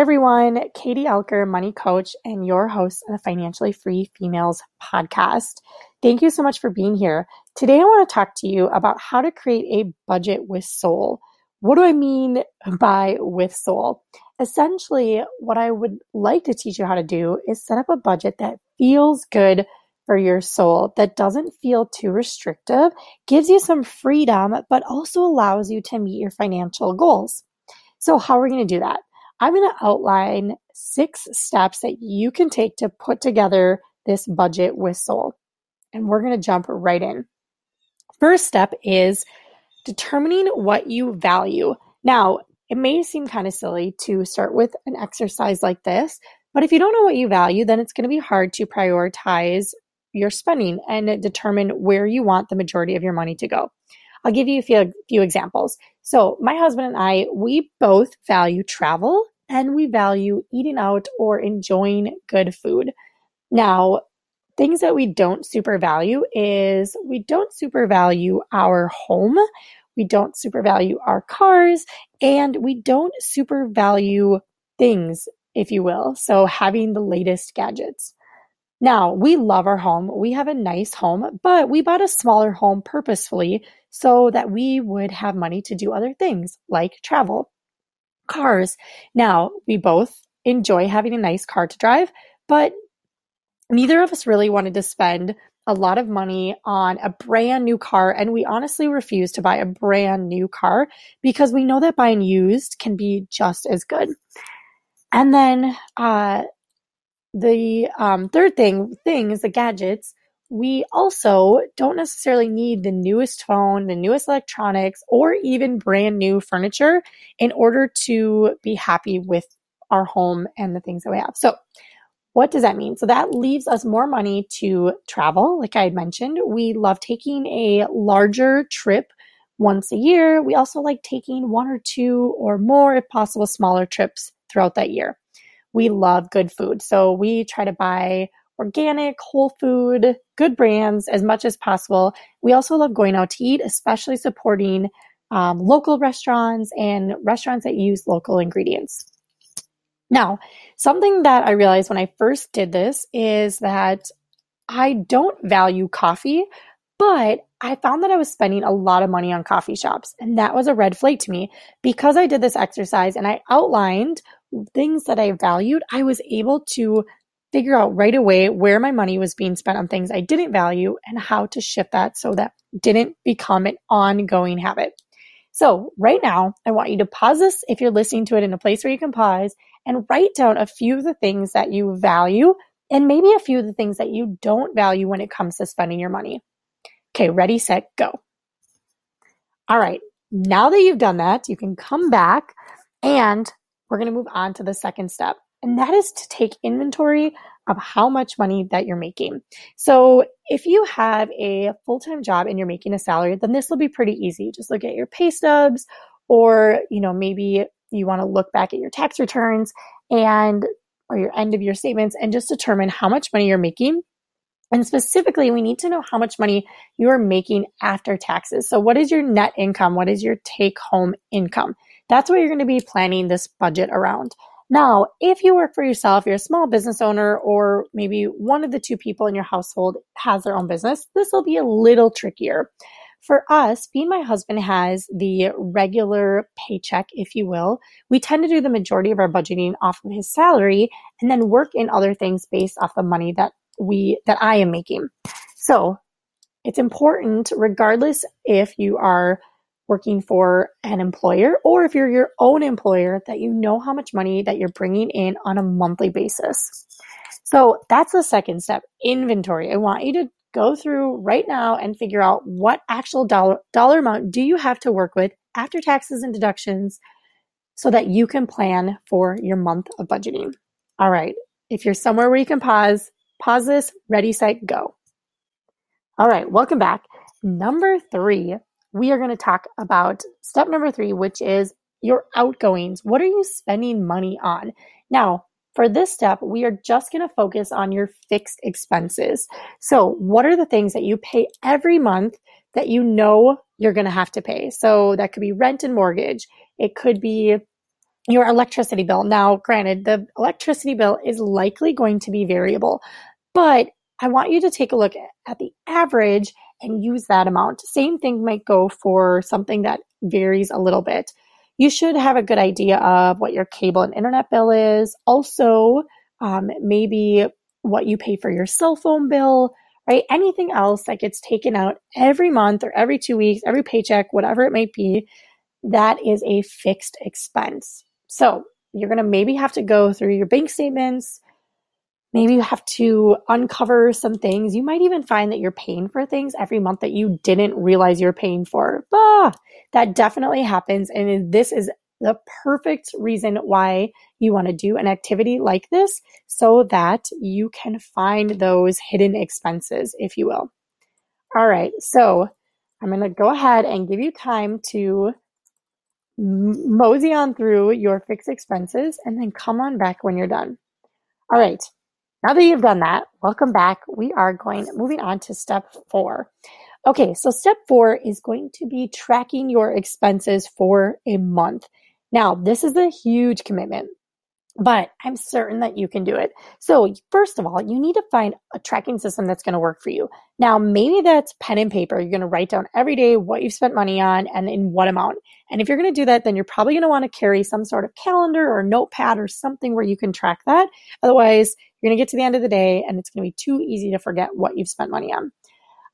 Everyone. Katie Oelker, money coach, and your host of the Financially Free Females podcast. Thank you so much for being here. Today, I want to talk to you about how to create a budget with soul. What do I mean by with soul? Essentially, what I would like to teach you how to do is set up a budget that feels good for your soul, that doesn't feel too restrictive, gives you some freedom, but also allows you to meet your financial goals. So, how are we going to do that? I'm going to outline six steps that you can take to put together this budget with soul. And we're going to jump right in. First step is determining what you value. Now, it may seem kind of silly to start with an exercise like this, but if you don't know what you value, then it's going to be hard to prioritize your spending and determine where you want the majority of your money to go. I'll give you a few, few examples. So, my husband and I, we both value travel and we value eating out or enjoying good food. Now, things that we don't super value is we don't super value our home, we don't super value our cars, and we don't super value things, if you will. So, having the latest gadgets. Now, we love our home. We have a nice home, but we bought a smaller home purposefully so that we would have money to do other things like travel. Cars. Now, we both enjoy having a nice car to drive, but neither of us really wanted to spend a lot of money on a brand new car. And we honestly refuse to buy a brand new car because we know that buying used can be just as good. And then, uh, the um, third thing thing is the gadgets. We also don't necessarily need the newest phone, the newest electronics, or even brand new furniture in order to be happy with our home and the things that we have. So, what does that mean? So, that leaves us more money to travel. Like I mentioned, we love taking a larger trip once a year. We also like taking one or two or more, if possible, smaller trips throughout that year we love good food. So we try to buy organic, whole food, good brands as much as possible. We also love going out to eat, especially supporting um, local restaurants and restaurants that use local ingredients. Now, something that I realized when I first did this is that I don't value coffee, but I found that I was spending a lot of money on coffee shops. And that was a red flag to me because I did this exercise and I outlined things that I valued, I was able to figure out right away where my money was being spent on things I didn't value and how to shift that so that didn't become an ongoing habit. So, right now, I want you to pause this if you're listening to it in a place where you can pause and write down a few of the things that you value and maybe a few of the things that you don't value when it comes to spending your money. Okay, ready, set, go. All right, now that you've done that, you can come back and we're going to move on to the second step. And that is to take inventory of how much money that you're making. So if you have a full-time job and you're making a salary, then this will be pretty easy. Just look at your pay stubs or, you know, maybe you want to look back at your tax returns and or your end of year statements and just determine how much money you're making. And specifically, we need to know how much money you are making after taxes. So what is your net income? What is your take home income? That's what you're going to be planning this budget around. Now, if you work for yourself, you're a small business owner, or maybe one of the two people in your household has their own business, this will be a little trickier. For us, being my husband has the regular paycheck, if you will, we tend to do the majority of our budgeting off of his salary and then work in other things based off the money that we that I am making. So it's important, regardless if you are working for an employer or if you're your own employer that you know how much money that you're bringing in on a monthly basis. So that's the second step, inventory. I want you to go through right now and figure out what actual dollar dollar amount do you have to work with after taxes and deductions so that you can plan for your month of budgeting. All right. If you're somewhere where you can pause, pause this, ready, set, go. All right, welcome back. Number three we are going to talk about step number three, which is your outgoings. What are you spending money on? Now, for this step, we are just going to focus on your fixed expenses. So, what are the things that you pay every month that you know you're going to have to pay? So, that could be rent and mortgage. It could be your electricity bill. Now, granted, the electricity bill is likely going to be variable, but I want you to take a look at the average and use that amount. Same thing might go for something that varies a little bit. You should have a good idea of what your cable and internet bill is. Also, um, maybe what you pay for your cell phone bill, right? Anything else that gets taken out every month or every two weeks, every paycheck, whatever it might be, that is a fixed expense. So you're going to maybe have to go through your bank statements. Maybe you have to uncover some things. You might even find that you're paying for things every month that you didn't realize you're paying for. Ah, that definitely happens. And this is the perfect reason why you want to do an activity like this so that you can find those hidden expenses, if you will. All right, so I'm going to go ahead and give you time to mosey on through your fixed expenses and then come on back when you're done. All right. Now that you've done that, welcome back. We are going moving on to step 4. Okay, so step 4 is going to be tracking your expenses for a month. Now, this is a huge commitment but I'm certain that you can do it. So, first of all, you need to find a tracking system that's going to work for you. Now, maybe that's pen and paper. You're going to write down every day what you've spent money on and in what amount. And if you're going to do that, then you're probably going to want to carry some sort of calendar or notepad or something where you can track that. Otherwise, you're going to get to the end of the day and it's going to be too easy to forget what you've spent money on.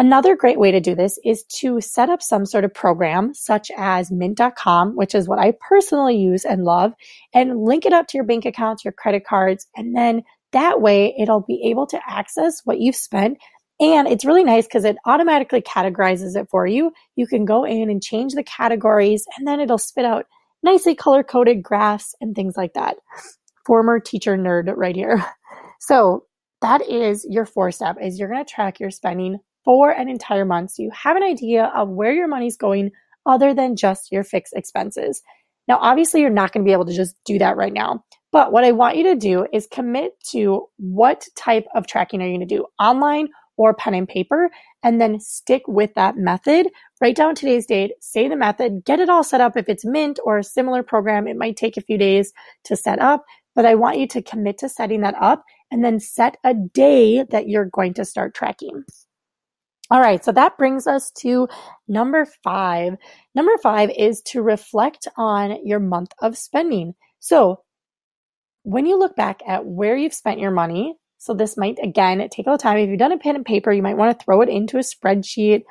Another great way to do this is to set up some sort of program such as mint.com, which is what I personally use and love, and link it up to your bank accounts, your credit cards, and then that way it'll be able to access what you've spent. And it's really nice because it automatically categorizes it for you. You can go in and change the categories, and then it'll spit out nicely color coded graphs and things like that. Former teacher nerd right here. So that is your four step is you're going to track your spending for an entire month so you have an idea of where your money's going other than just your fixed expenses. Now, obviously, you're not going to be able to just do that right now. But what I want you to do is commit to what type of tracking are you going to do online or pen and paper, and then stick with that method. Write down today's date, say the method, get it all set up. If it's Mint or a similar program, it might take a few days to set up, but I want you to commit to setting that up and then set a day that you're going to start tracking. All right, so that brings us to number five. Number five is to reflect on your month of spending. So, when you look back at where you've spent your money, so this might again take a little time. If you've done a pen and paper, you might want to throw it into a spreadsheet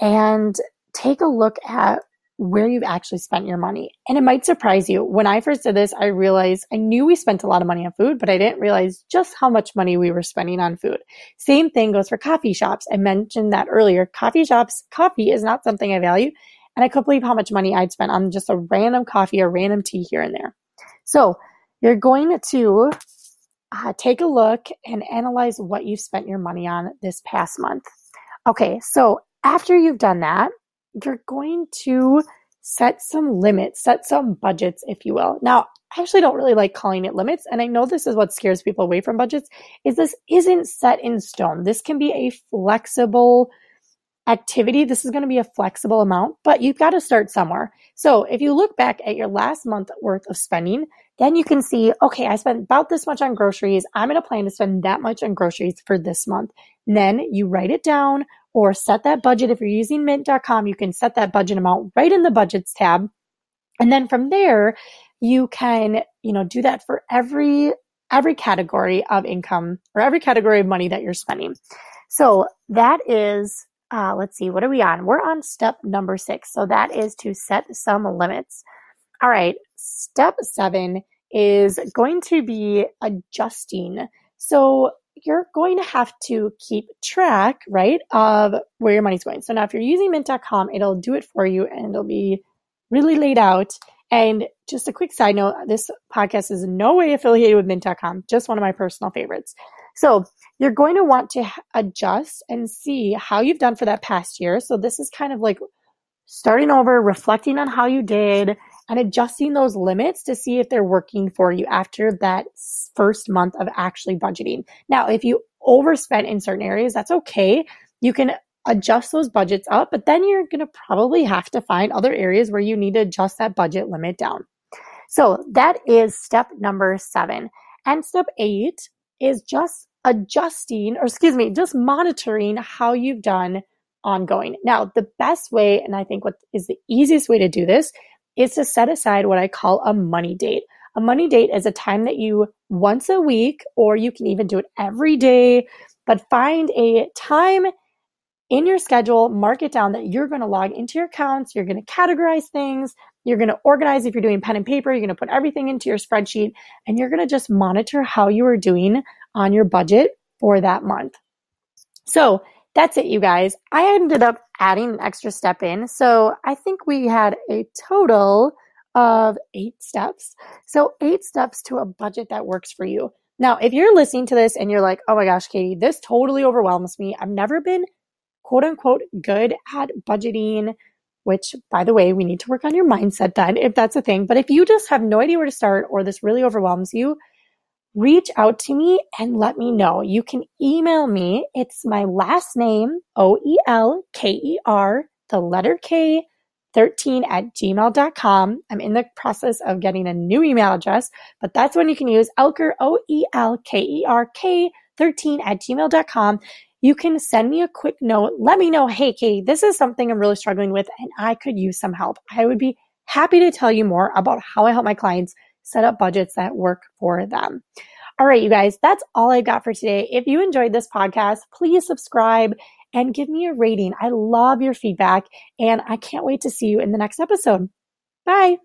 and take a look at where you've actually spent your money. And it might surprise you. When I first did this, I realized I knew we spent a lot of money on food, but I didn't realize just how much money we were spending on food. Same thing goes for coffee shops. I mentioned that earlier. Coffee shops, coffee is not something I value. And I couldn't believe how much money I'd spent on just a random coffee or random tea here and there. So you're going to uh, take a look and analyze what you've spent your money on this past month. Okay, so after you've done that, you're going to set some limits, set some budgets, if you will. Now, I actually don't really like calling it limits, and I know this is what scares people away from budgets, is this isn't set in stone. This can be a flexible activity. This is going to be a flexible amount, but you've got to start somewhere. So if you look back at your last month worth of spending, then you can see, okay, I spent about this much on groceries. I'm going to plan to spend that much on groceries for this month. And then you write it down or set that budget. If you're using mint.com, you can set that budget amount right in the budgets tab. And then from there, you can, you know, do that for every every category of income or every category of money that you're spending. So that is uh, let's see, what are we on? We're on step number six. So that is to set some limits. All right, step seven is going to be adjusting. So you're going to have to keep track, right, of where your money's going. So now if you're using mint.com, it'll do it for you and it'll be really laid out. And just a quick side note, this podcast is no way affiliated with mint.com, just one of my personal favorites. So you're going to want to adjust and see how you've done for that past year. So this is kind of like starting over, reflecting on how you did, and adjusting those limits to see if they're working for you after that first month of actually budgeting. Now, if you overspent in certain areas, that's okay. You can adjust those budgets up, but then you're going to probably have to find other areas where you need to adjust that budget limit down. So that is step number seven. And step eight is just adjusting, or excuse me, just monitoring how you've done ongoing. Now, the best way, and I think what is the easiest way to do this, is to set aside what I call a money date. A money date is a time that you once a week, or you can even do it every day, but find a time in your schedule, mark it down that you're going to log into your accounts, you're going to categorize things, you're going to organize if you're doing pen and paper, you're going to put everything into your spreadsheet, and you're going to just monitor how you are doing on your budget for that month. So that's it, you guys. I ended up adding an extra step in. So I think we had a total of eight steps. So, eight steps to a budget that works for you. Now, if you're listening to this and you're like, oh my gosh, Katie, this totally overwhelms me. I've never been quote unquote good at budgeting, which by the way, we need to work on your mindset then if that's a thing. But if you just have no idea where to start or this really overwhelms you, reach out to me and let me know. You can email me. It's my last name, O E L K E R, the letter K, 13 at gmail.com. I'm in the process of getting a new email address, but that's when you can use Oelker, O E L K E R K 13 at gmail.com. You can send me a quick note. Let me know, hey, Katie, this is something I'm really struggling with and I could use some help. I would be happy to tell you more about how I help my clients set up budgets that work for them. All right, you guys, that's all I got for today. If you enjoyed this podcast, please subscribe and give me a rating. I love your feedback and I can't wait to see you in the next episode. Bye.